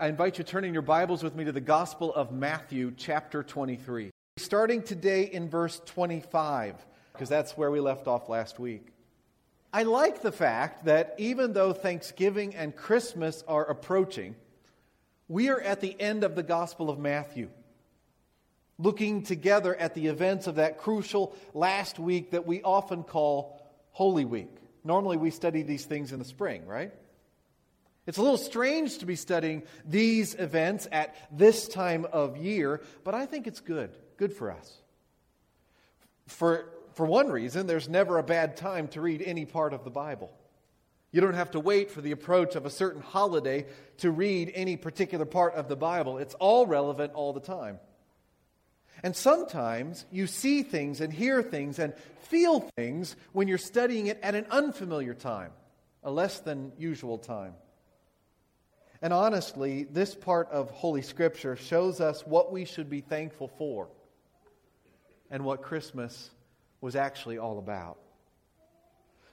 I invite you turning your Bibles with me to the Gospel of Matthew, chapter 23. Starting today in verse 25, because that's where we left off last week. I like the fact that even though Thanksgiving and Christmas are approaching, we are at the end of the Gospel of Matthew, looking together at the events of that crucial last week that we often call Holy Week. Normally, we study these things in the spring, right? It's a little strange to be studying these events at this time of year, but I think it's good. Good for us. For, for one reason, there's never a bad time to read any part of the Bible. You don't have to wait for the approach of a certain holiday to read any particular part of the Bible. It's all relevant all the time. And sometimes you see things and hear things and feel things when you're studying it at an unfamiliar time, a less than usual time. And honestly, this part of Holy Scripture shows us what we should be thankful for and what Christmas was actually all about.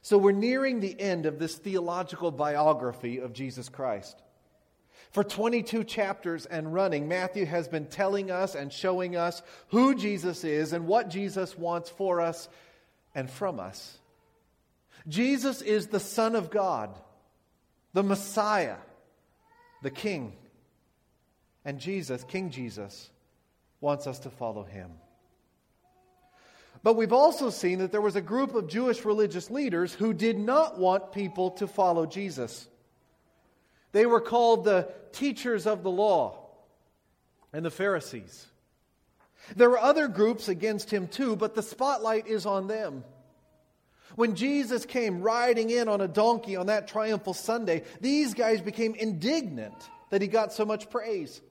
So we're nearing the end of this theological biography of Jesus Christ. For 22 chapters and running, Matthew has been telling us and showing us who Jesus is and what Jesus wants for us and from us. Jesus is the Son of God, the Messiah, the King. And Jesus, King Jesus, wants us to follow him. But we've also seen that there was a group of Jewish religious leaders who did not want people to follow Jesus. They were called the teachers of the law and the Pharisees. There were other groups against him too, but the spotlight is on them. When Jesus came riding in on a donkey on that triumphal Sunday, these guys became indignant that he got so much praise.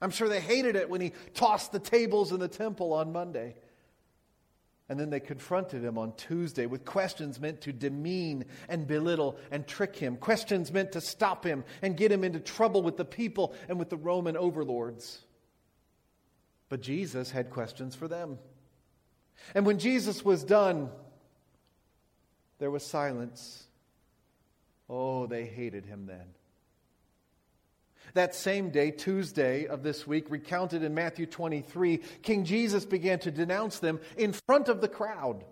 I'm sure they hated it when he tossed the tables in the temple on Monday. And then they confronted him on Tuesday with questions meant to demean and belittle and trick him, questions meant to stop him and get him into trouble with the people and with the Roman overlords. But Jesus had questions for them. And when Jesus was done, there was silence. Oh, they hated him then. That same day, Tuesday of this week, recounted in Matthew 23, King Jesus began to denounce them in front of the crowd.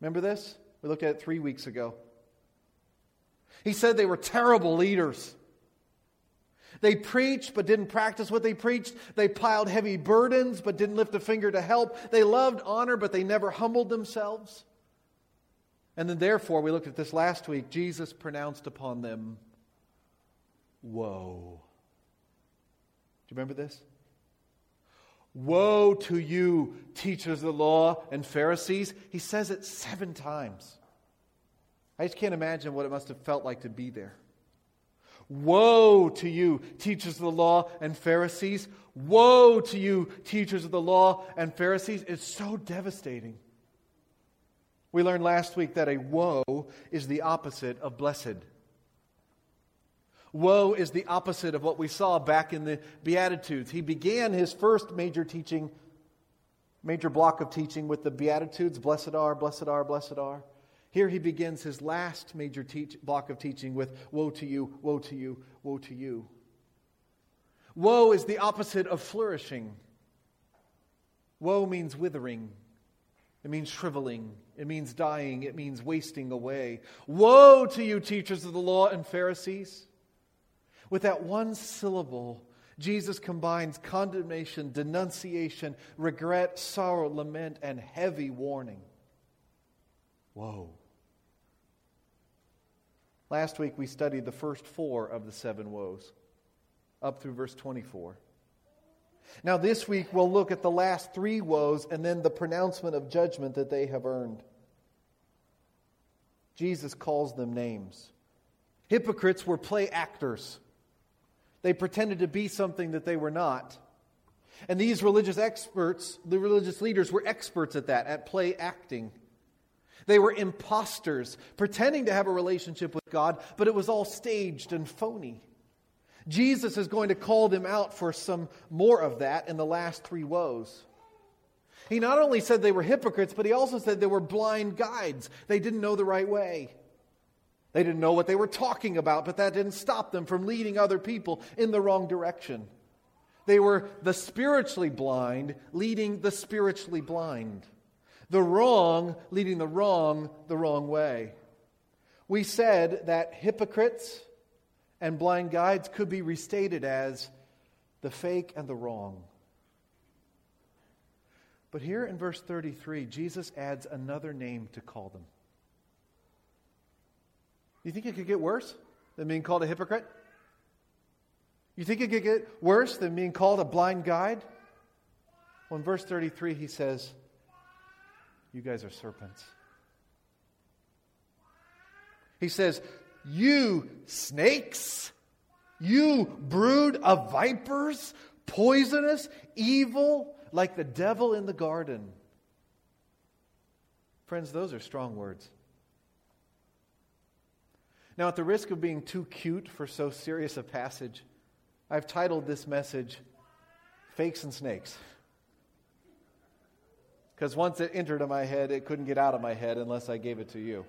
Remember this? We looked at it three weeks ago. He said they were terrible leaders. They preached but didn't practice what they preached. They piled heavy burdens but didn't lift a finger to help. They loved honor but they never humbled themselves. And then, therefore, we looked at this last week, Jesus pronounced upon them, Woe. Do you remember this? Woe to you, teachers of the law and Pharisees. He says it seven times. I just can't imagine what it must have felt like to be there. Woe to you, teachers of the law and Pharisees. Woe to you, teachers of the law and Pharisees. It's so devastating. We learned last week that a woe is the opposite of blessed. Woe is the opposite of what we saw back in the Beatitudes. He began his first major teaching, major block of teaching with the Beatitudes blessed are, blessed are, blessed are. Here he begins his last major teach, block of teaching with woe to you, woe to you, woe to you. Woe is the opposite of flourishing. Woe means withering, it means shriveling. It means dying. It means wasting away. Woe to you, teachers of the law and Pharisees! With that one syllable, Jesus combines condemnation, denunciation, regret, sorrow, lament, and heavy warning. Woe. Last week we studied the first four of the seven woes, up through verse 24. Now, this week, we'll look at the last three woes and then the pronouncement of judgment that they have earned. Jesus calls them names. Hypocrites were play actors, they pretended to be something that they were not. And these religious experts, the religious leaders, were experts at that, at play acting. They were imposters, pretending to have a relationship with God, but it was all staged and phony. Jesus is going to call them out for some more of that in the last three woes. He not only said they were hypocrites, but he also said they were blind guides. They didn't know the right way. They didn't know what they were talking about, but that didn't stop them from leading other people in the wrong direction. They were the spiritually blind leading the spiritually blind. The wrong leading the wrong the wrong way. We said that hypocrites and blind guides could be restated as the fake and the wrong. But here in verse 33, Jesus adds another name to call them. You think it could get worse than being called a hypocrite? You think it could get worse than being called a blind guide? Well, in verse 33, he says, You guys are serpents. He says, You snakes, you brood of vipers, poisonous, evil, like the devil in the garden. Friends, those are strong words. Now, at the risk of being too cute for so serious a passage, I've titled this message, Fakes and Snakes. Because once it entered in my head, it couldn't get out of my head unless I gave it to you.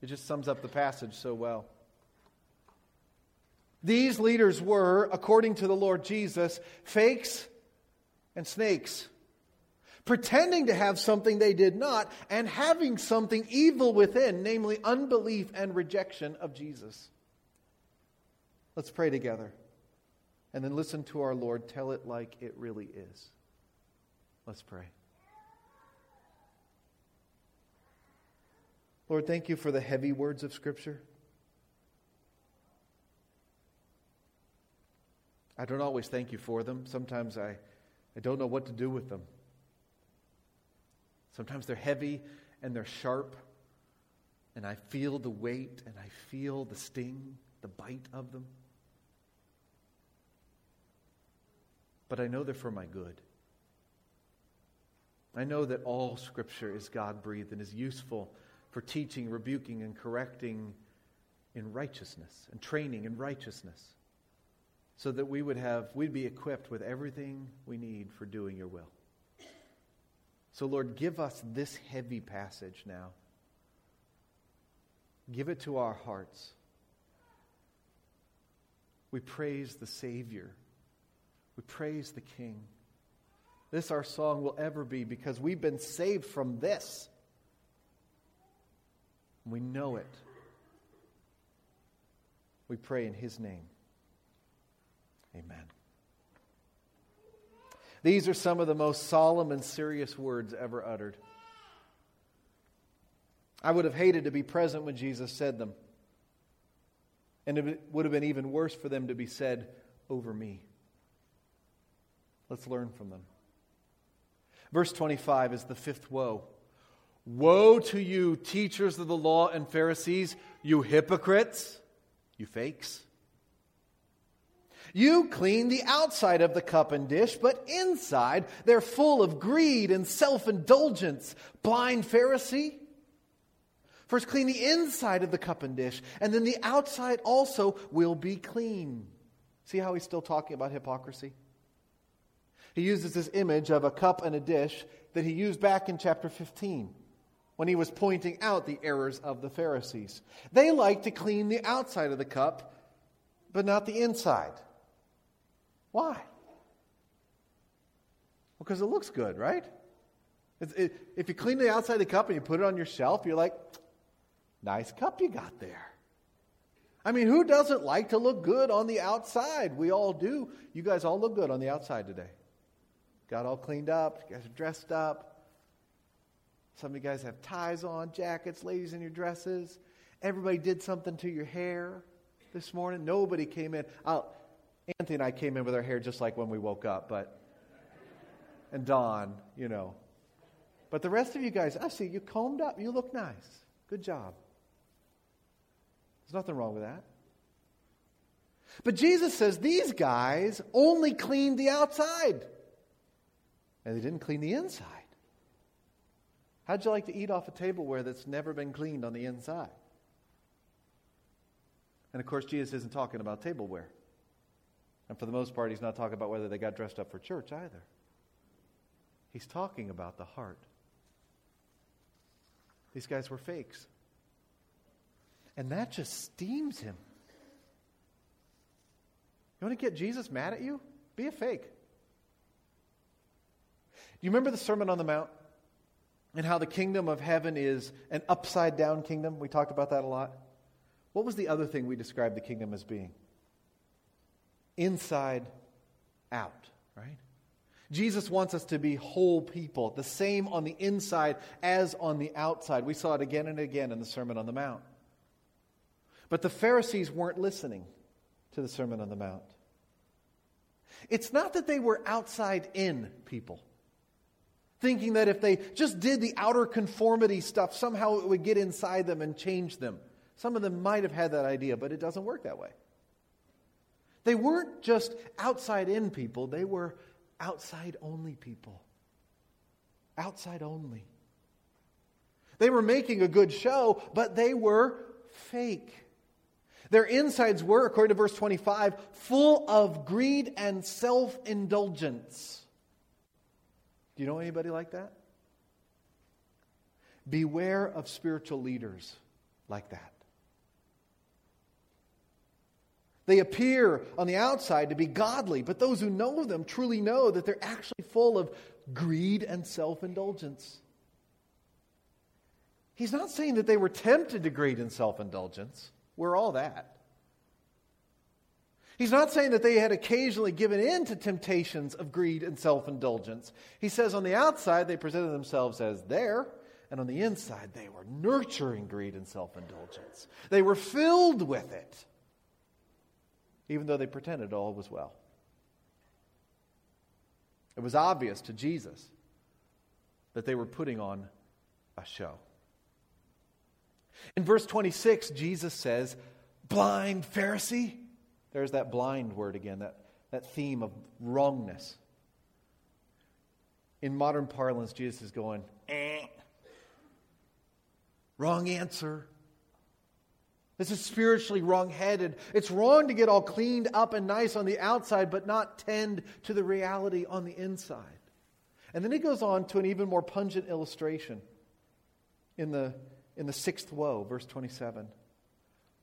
It just sums up the passage so well. These leaders were, according to the Lord Jesus, fakes and snakes, pretending to have something they did not, and having something evil within, namely unbelief and rejection of Jesus. Let's pray together and then listen to our Lord tell it like it really is. Let's pray. Lord, thank you for the heavy words of Scripture. I don't always thank you for them. Sometimes I, I don't know what to do with them. Sometimes they're heavy and they're sharp, and I feel the weight and I feel the sting, the bite of them. But I know they're for my good. I know that all Scripture is God breathed and is useful for teaching, rebuking, and correcting in righteousness and training in righteousness so that we would have we'd be equipped with everything we need for doing your will. So Lord, give us this heavy passage now. Give it to our hearts. We praise the Savior. We praise the King. This our song will ever be because we've been saved from this. We know it. We pray in His name. Amen. These are some of the most solemn and serious words ever uttered. I would have hated to be present when Jesus said them. And it would have been even worse for them to be said over me. Let's learn from them. Verse 25 is the fifth woe. Woe to you, teachers of the law and Pharisees, you hypocrites, you fakes. You clean the outside of the cup and dish, but inside they're full of greed and self indulgence. Blind Pharisee. First, clean the inside of the cup and dish, and then the outside also will be clean. See how he's still talking about hypocrisy? He uses this image of a cup and a dish that he used back in chapter 15 when he was pointing out the errors of the Pharisees. They like to clean the outside of the cup, but not the inside. Why? Because it looks good, right? If you clean the outside of the cup and you put it on your shelf, you're like, nice cup you got there. I mean, who doesn't like to look good on the outside? We all do. You guys all look good on the outside today. Got all cleaned up, you guys are dressed up. Some of you guys have ties on, jackets, ladies in your dresses. Everybody did something to your hair this morning. Nobody came in. I'll, Anthony and I came in with our hair just like when we woke up, but, and Dawn, you know. But the rest of you guys, I see you combed up. You look nice. Good job. There's nothing wrong with that. But Jesus says these guys only cleaned the outside, and they didn't clean the inside. How'd you like to eat off a tableware that's never been cleaned on the inside? And of course, Jesus isn't talking about tableware. And for the most part, he's not talking about whether they got dressed up for church either. He's talking about the heart. These guys were fakes. And that just steams him. You want to get Jesus mad at you? Be a fake. Do you remember the Sermon on the Mount? And how the kingdom of heaven is an upside down kingdom? We talked about that a lot. What was the other thing we described the kingdom as being? Inside out, right? Jesus wants us to be whole people, the same on the inside as on the outside. We saw it again and again in the Sermon on the Mount. But the Pharisees weren't listening to the Sermon on the Mount. It's not that they were outside in people, thinking that if they just did the outer conformity stuff, somehow it would get inside them and change them. Some of them might have had that idea, but it doesn't work that way. They weren't just outside in people, they were outside only people. Outside only. They were making a good show, but they were fake. Their insides were, according to verse 25, full of greed and self indulgence. Do you know anybody like that? Beware of spiritual leaders like that. They appear on the outside to be godly, but those who know them truly know that they're actually full of greed and self indulgence. He's not saying that they were tempted to greed and self indulgence. We're all that. He's not saying that they had occasionally given in to temptations of greed and self indulgence. He says on the outside, they presented themselves as there, and on the inside, they were nurturing greed and self indulgence. They were filled with it even though they pretended all was well. It was obvious to Jesus that they were putting on a show. In verse 26, Jesus says, Blind Pharisee. There's that blind word again, that, that theme of wrongness. In modern parlance, Jesus is going, eh. Wrong answer. This is spiritually wrong-headed. It's wrong to get all cleaned up and nice on the outside, but not tend to the reality on the inside. And then he goes on to an even more pungent illustration in the, in the sixth woe, verse 27.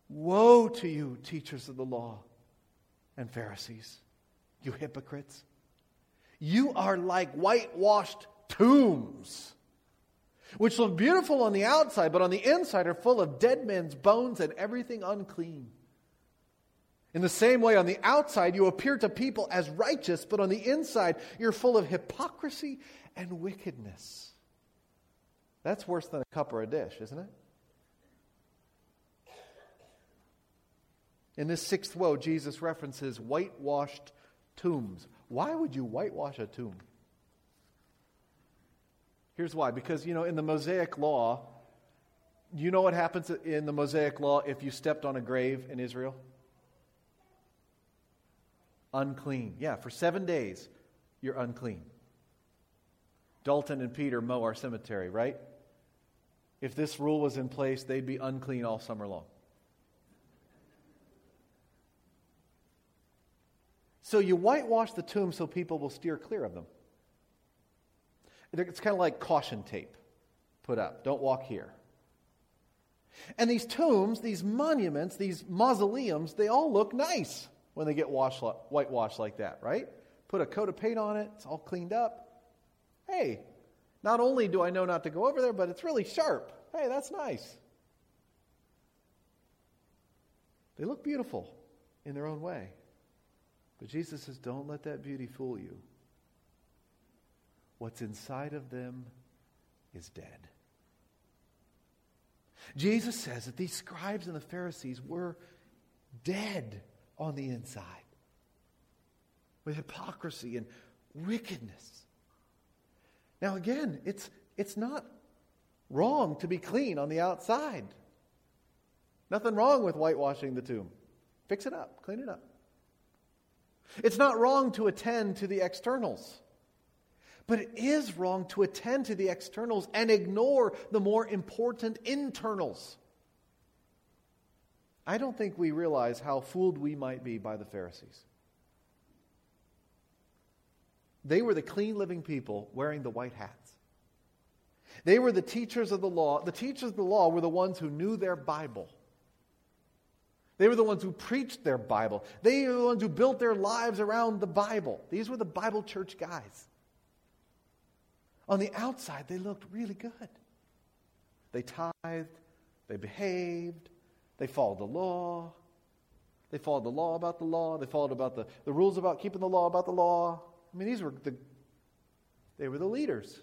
Woe to you, teachers of the law and Pharisees, you hypocrites! You are like whitewashed tombs which look beautiful on the outside, but on the inside are full of dead men's bones and everything unclean. In the same way, on the outside, you appear to people as righteous, but on the inside, you're full of hypocrisy and wickedness. That's worse than a cup or a dish, isn't it? In this sixth woe, Jesus references whitewashed tombs. Why would you whitewash a tomb? Here's why. Because, you know, in the Mosaic law, you know what happens in the Mosaic law if you stepped on a grave in Israel? Unclean. Yeah, for seven days, you're unclean. Dalton and Peter mow our cemetery, right? If this rule was in place, they'd be unclean all summer long. So you whitewash the tomb so people will steer clear of them. It's kind of like caution tape put up. Don't walk here. And these tombs, these monuments, these mausoleums, they all look nice when they get washed, whitewashed like that, right? Put a coat of paint on it, it's all cleaned up. Hey, not only do I know not to go over there, but it's really sharp. Hey, that's nice. They look beautiful in their own way. But Jesus says, don't let that beauty fool you. What's inside of them is dead. Jesus says that these scribes and the Pharisees were dead on the inside with hypocrisy and wickedness. Now, again, it's, it's not wrong to be clean on the outside. Nothing wrong with whitewashing the tomb. Fix it up, clean it up. It's not wrong to attend to the externals. But it is wrong to attend to the externals and ignore the more important internals. I don't think we realize how fooled we might be by the Pharisees. They were the clean living people wearing the white hats. They were the teachers of the law. The teachers of the law were the ones who knew their Bible. They were the ones who preached their Bible. They were the ones who built their lives around the Bible. These were the Bible church guys. On the outside, they looked really good. They tithed, they behaved, they followed the law. They followed the law about the law. They followed about the, the rules about keeping the law about the law. I mean, these were the they were the leaders.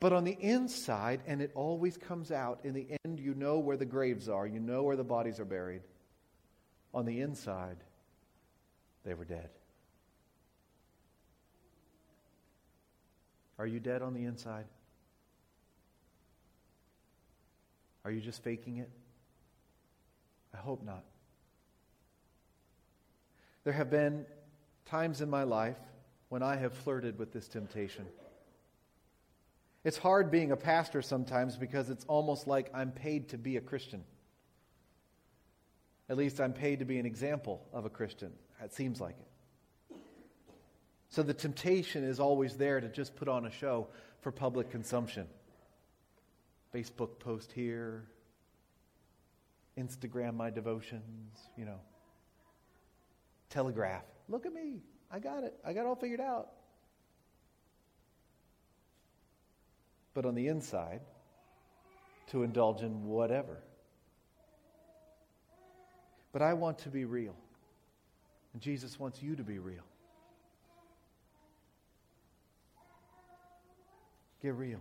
But on the inside, and it always comes out, in the end, you know where the graves are, you know where the bodies are buried. On the inside, they were dead. Are you dead on the inside? Are you just faking it? I hope not. There have been times in my life when I have flirted with this temptation. It's hard being a pastor sometimes because it's almost like I'm paid to be a Christian. At least I'm paid to be an example of a Christian. It seems like it. So the temptation is always there to just put on a show for public consumption. Facebook post here, Instagram my devotions, you know. Telegraph. Look at me. I got it. I got it all figured out. But on the inside, to indulge in whatever. But I want to be real. And Jesus wants you to be real. Get real.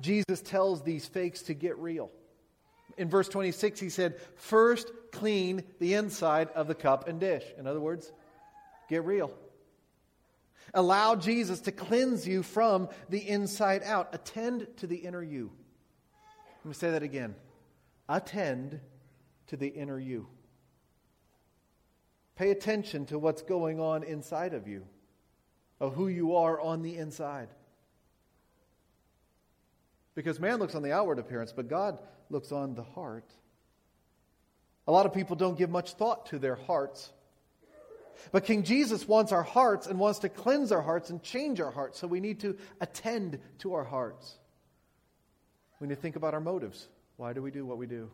Jesus tells these fakes to get real. In verse 26, he said, First clean the inside of the cup and dish. In other words, get real. Allow Jesus to cleanse you from the inside out. Attend to the inner you. Let me say that again. Attend to the inner you. Pay attention to what's going on inside of you, of who you are on the inside. Because man looks on the outward appearance, but God looks on the heart. A lot of people don't give much thought to their hearts. But King Jesus wants our hearts and wants to cleanse our hearts and change our hearts. So we need to attend to our hearts. We need to think about our motives. Why do we do what we do?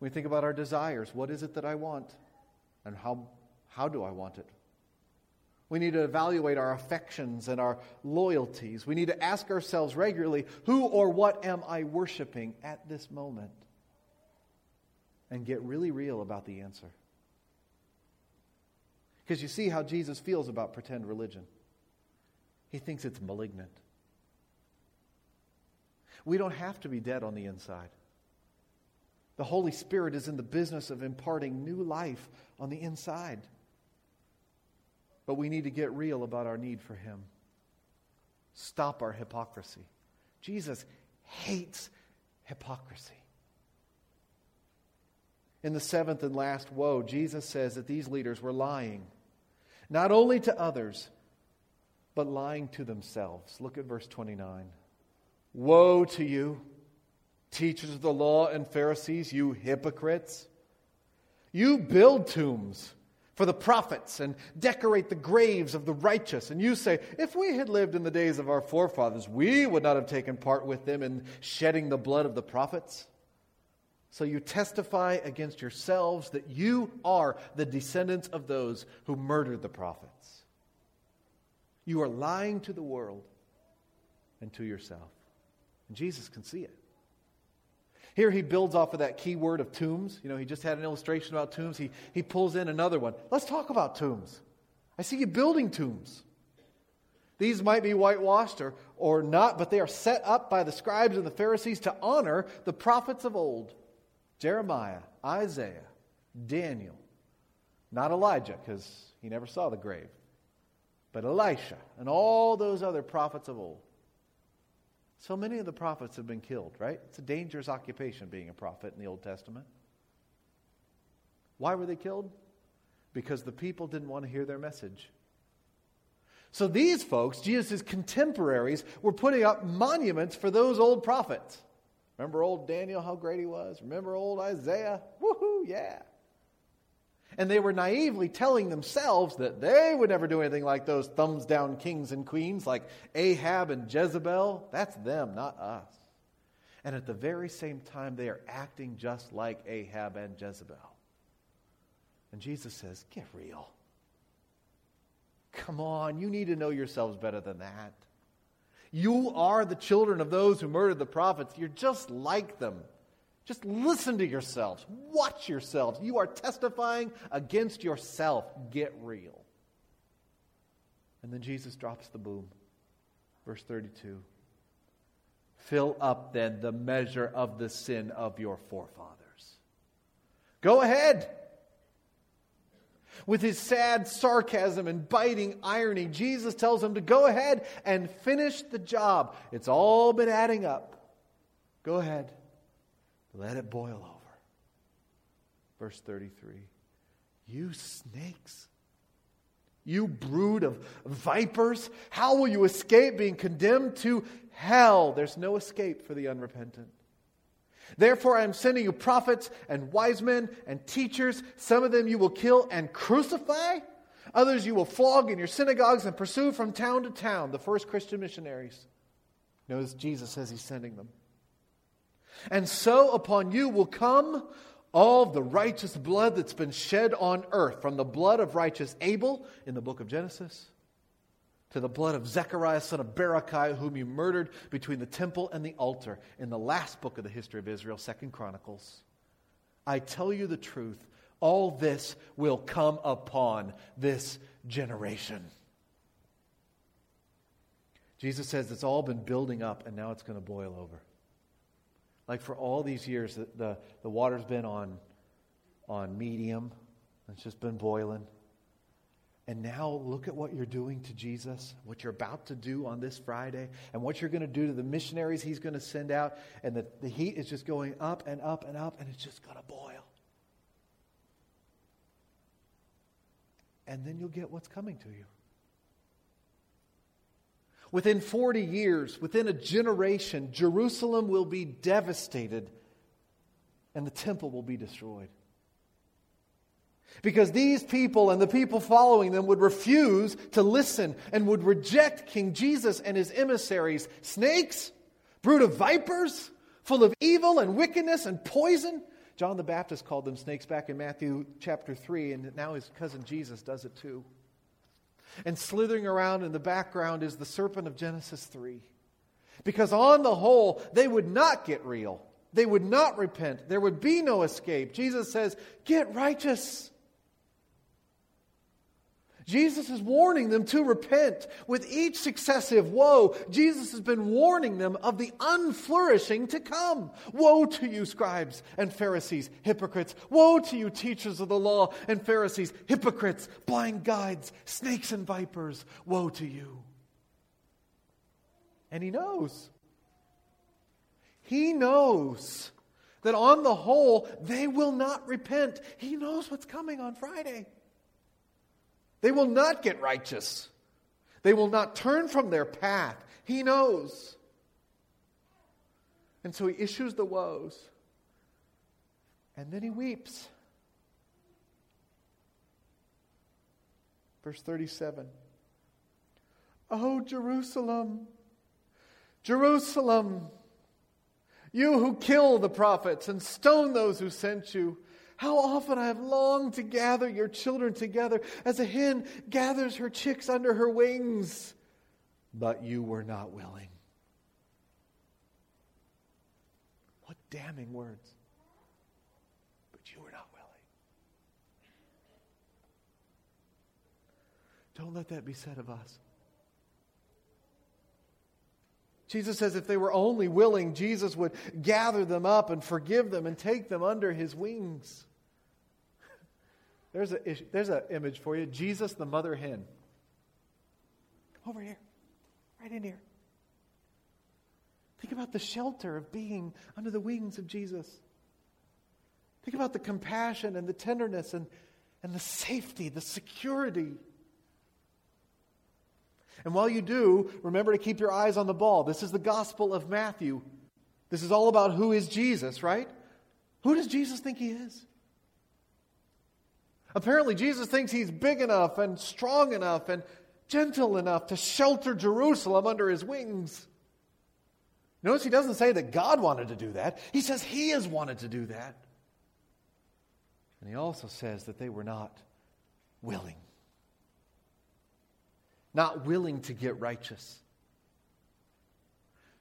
We think about our desires. What is it that I want? And how, how do I want it? We need to evaluate our affections and our loyalties. We need to ask ourselves regularly who or what am I worshiping at this moment? And get really real about the answer. Because you see how Jesus feels about pretend religion. He thinks it's malignant. We don't have to be dead on the inside. The Holy Spirit is in the business of imparting new life on the inside. But we need to get real about our need for Him. Stop our hypocrisy. Jesus hates hypocrisy. In the seventh and last woe, Jesus says that these leaders were lying, not only to others, but lying to themselves. Look at verse 29. Woe to you, teachers of the law and Pharisees, you hypocrites! You build tombs for the prophets and decorate the graves of the righteous. And you say, if we had lived in the days of our forefathers, we would not have taken part with them in shedding the blood of the prophets. So you testify against yourselves that you are the descendants of those who murdered the prophets. You are lying to the world and to yourself. And Jesus can see it. Here he builds off of that key word of tombs. You know, he just had an illustration about tombs. He, he pulls in another one. Let's talk about tombs. I see you building tombs. These might be whitewashed or, or not, but they are set up by the scribes and the Pharisees to honor the prophets of old Jeremiah, Isaiah, Daniel. Not Elijah, because he never saw the grave, but Elisha and all those other prophets of old. So many of the prophets have been killed, right? It's a dangerous occupation being a prophet in the Old Testament. Why were they killed? Because the people didn't want to hear their message. So these folks, Jesus' contemporaries, were putting up monuments for those old prophets. Remember old Daniel, how great he was? Remember old Isaiah? Woohoo, yeah. And they were naively telling themselves that they would never do anything like those thumbs down kings and queens like Ahab and Jezebel. That's them, not us. And at the very same time, they are acting just like Ahab and Jezebel. And Jesus says, Get real. Come on, you need to know yourselves better than that. You are the children of those who murdered the prophets. You're just like them. Just listen to yourselves. Watch yourselves. You are testifying against yourself. Get real. And then Jesus drops the boom. Verse 32. Fill up then the measure of the sin of your forefathers. Go ahead. With his sad sarcasm and biting irony, Jesus tells him to go ahead and finish the job. It's all been adding up. Go ahead. Let it boil over. Verse 33 You snakes, you brood of vipers, how will you escape being condemned to hell? There's no escape for the unrepentant. Therefore, I am sending you prophets and wise men and teachers. Some of them you will kill and crucify. Others you will flog in your synagogues and pursue from town to town. The first Christian missionaries. Notice Jesus says he's sending them. And so upon you will come all the righteous blood that's been shed on earth, from the blood of righteous Abel in the book of Genesis to the blood of Zechariah, son of Berechiah, whom you murdered between the temple and the altar in the last book of the history of Israel, Second Chronicles. I tell you the truth, all this will come upon this generation. Jesus says it's all been building up and now it's going to boil over. Like for all these years, the, the, the water's been on, on medium, it's just been boiling. And now look at what you're doing to Jesus, what you're about to do on this Friday, and what you're going to do to the missionaries he's going to send out. And the, the heat is just going up and up and up, and it's just going to boil. And then you'll get what's coming to you. Within 40 years, within a generation, Jerusalem will be devastated and the temple will be destroyed. Because these people and the people following them would refuse to listen and would reject King Jesus and his emissaries snakes, brood of vipers, full of evil and wickedness and poison. John the Baptist called them snakes back in Matthew chapter 3, and now his cousin Jesus does it too. And slithering around in the background is the serpent of Genesis 3. Because on the whole, they would not get real. They would not repent. There would be no escape. Jesus says, Get righteous. Jesus is warning them to repent. With each successive woe, Jesus has been warning them of the unflourishing to come. Woe to you, scribes and Pharisees, hypocrites. Woe to you, teachers of the law and Pharisees, hypocrites, blind guides, snakes and vipers. Woe to you. And he knows. He knows that on the whole, they will not repent. He knows what's coming on Friday. They will not get righteous. They will not turn from their path. He knows. And so he issues the woes. And then he weeps. Verse 37. Oh, Jerusalem, Jerusalem, you who kill the prophets and stone those who sent you. How often I have longed to gather your children together as a hen gathers her chicks under her wings, but you were not willing. What damning words. But you were not willing. Don't let that be said of us. Jesus says if they were only willing, Jesus would gather them up and forgive them and take them under his wings. There's, a, there's an image for you Jesus, the mother hen. Over here, right in here. Think about the shelter of being under the wings of Jesus. Think about the compassion and the tenderness and, and the safety, the security. And while you do, remember to keep your eyes on the ball. This is the Gospel of Matthew. This is all about who is Jesus, right? Who does Jesus think he is? Apparently, Jesus thinks he's big enough and strong enough and gentle enough to shelter Jerusalem under his wings. Notice he doesn't say that God wanted to do that, he says he has wanted to do that. And he also says that they were not willing. Not willing to get righteous.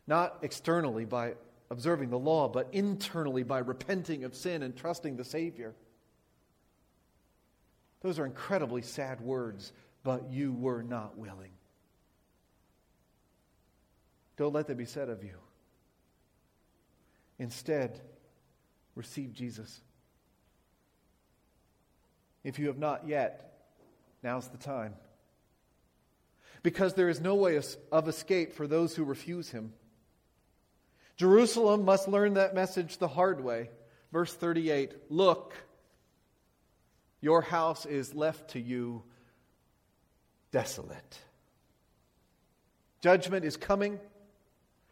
Not externally by observing the law, but internally by repenting of sin and trusting the Savior. Those are incredibly sad words, but you were not willing. Don't let that be said of you. Instead, receive Jesus. If you have not yet, now's the time. Because there is no way of escape for those who refuse him. Jerusalem must learn that message the hard way. Verse 38 Look, your house is left to you desolate. Judgment is coming,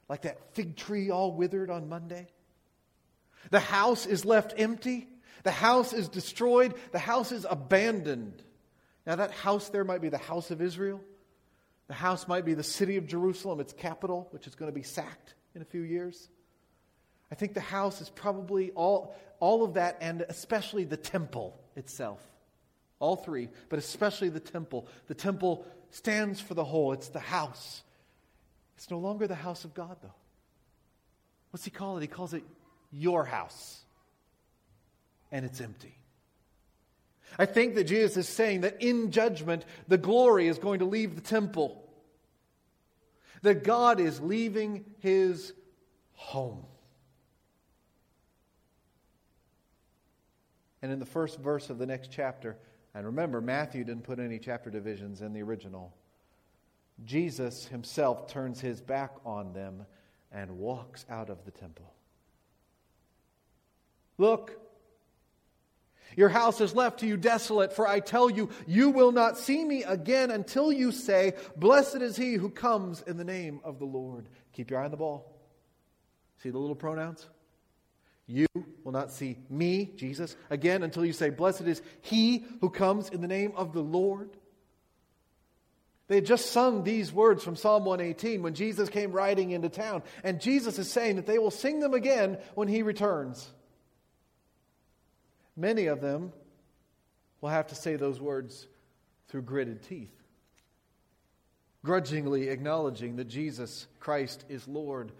like that fig tree all withered on Monday. The house is left empty. The house is destroyed. The house is abandoned. Now, that house there might be the house of Israel. The house might be the city of Jerusalem, its capital, which is going to be sacked in a few years. I think the house is probably all, all of that, and especially the temple itself. All three, but especially the temple. The temple stands for the whole, it's the house. It's no longer the house of God, though. What's he call it? He calls it your house. And it's empty. I think that Jesus is saying that in judgment, the glory is going to leave the temple. That God is leaving his home. And in the first verse of the next chapter, and remember, Matthew didn't put any chapter divisions in the original, Jesus himself turns his back on them and walks out of the temple. Look, your house is left to you desolate, for I tell you, you will not see me again until you say, Blessed is he who comes in the name of the Lord. Keep your eye on the ball. See the little pronouns? You will not see me, Jesus, again until you say, Blessed is he who comes in the name of the Lord. They had just sung these words from Psalm 118 when Jesus came riding into town. And Jesus is saying that they will sing them again when he returns. Many of them will have to say those words through gritted teeth, grudgingly acknowledging that Jesus Christ is Lord,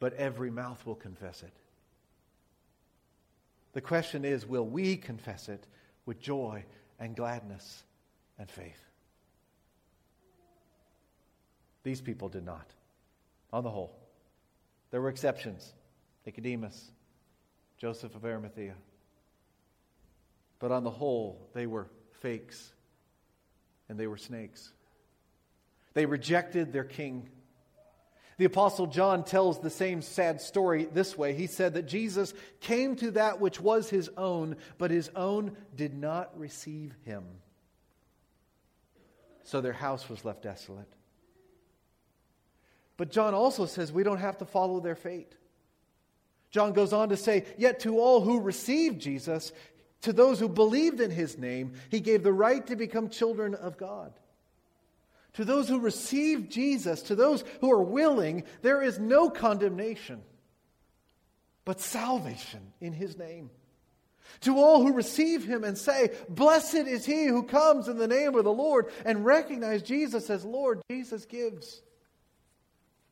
but every mouth will confess it. The question is will we confess it with joy and gladness and faith? These people did not, on the whole. There were exceptions Nicodemus, Joseph of Arimathea. But on the whole, they were fakes and they were snakes. They rejected their king. The Apostle John tells the same sad story this way. He said that Jesus came to that which was his own, but his own did not receive him. So their house was left desolate. But John also says we don't have to follow their fate. John goes on to say, Yet to all who received Jesus, to those who believed in his name, he gave the right to become children of God. To those who receive Jesus, to those who are willing, there is no condemnation, but salvation in his name. To all who receive him and say, Blessed is he who comes in the name of the Lord, and recognize Jesus as Lord, Jesus gives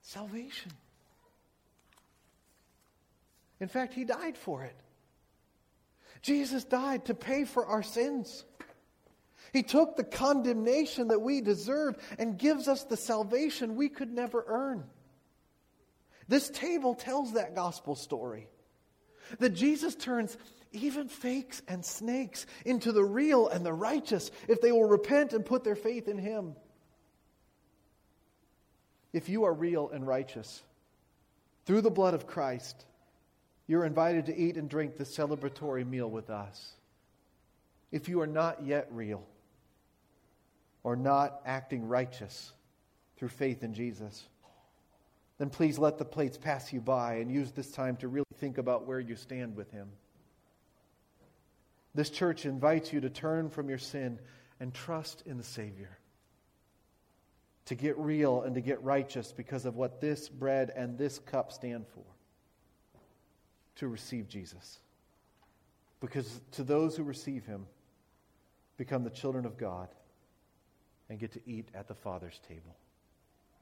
salvation. In fact, he died for it. Jesus died to pay for our sins. He took the condemnation that we deserved and gives us the salvation we could never earn. This table tells that gospel story that Jesus turns even fakes and snakes into the real and the righteous if they will repent and put their faith in Him. If you are real and righteous through the blood of Christ, you're invited to eat and drink the celebratory meal with us. If you are not yet real or not acting righteous through faith in Jesus, then please let the plates pass you by and use this time to really think about where you stand with Him. This church invites you to turn from your sin and trust in the Savior. To get real and to get righteous because of what this bread and this cup stand for. To receive Jesus. Because to those who receive him, become the children of God and get to eat at the Father's table.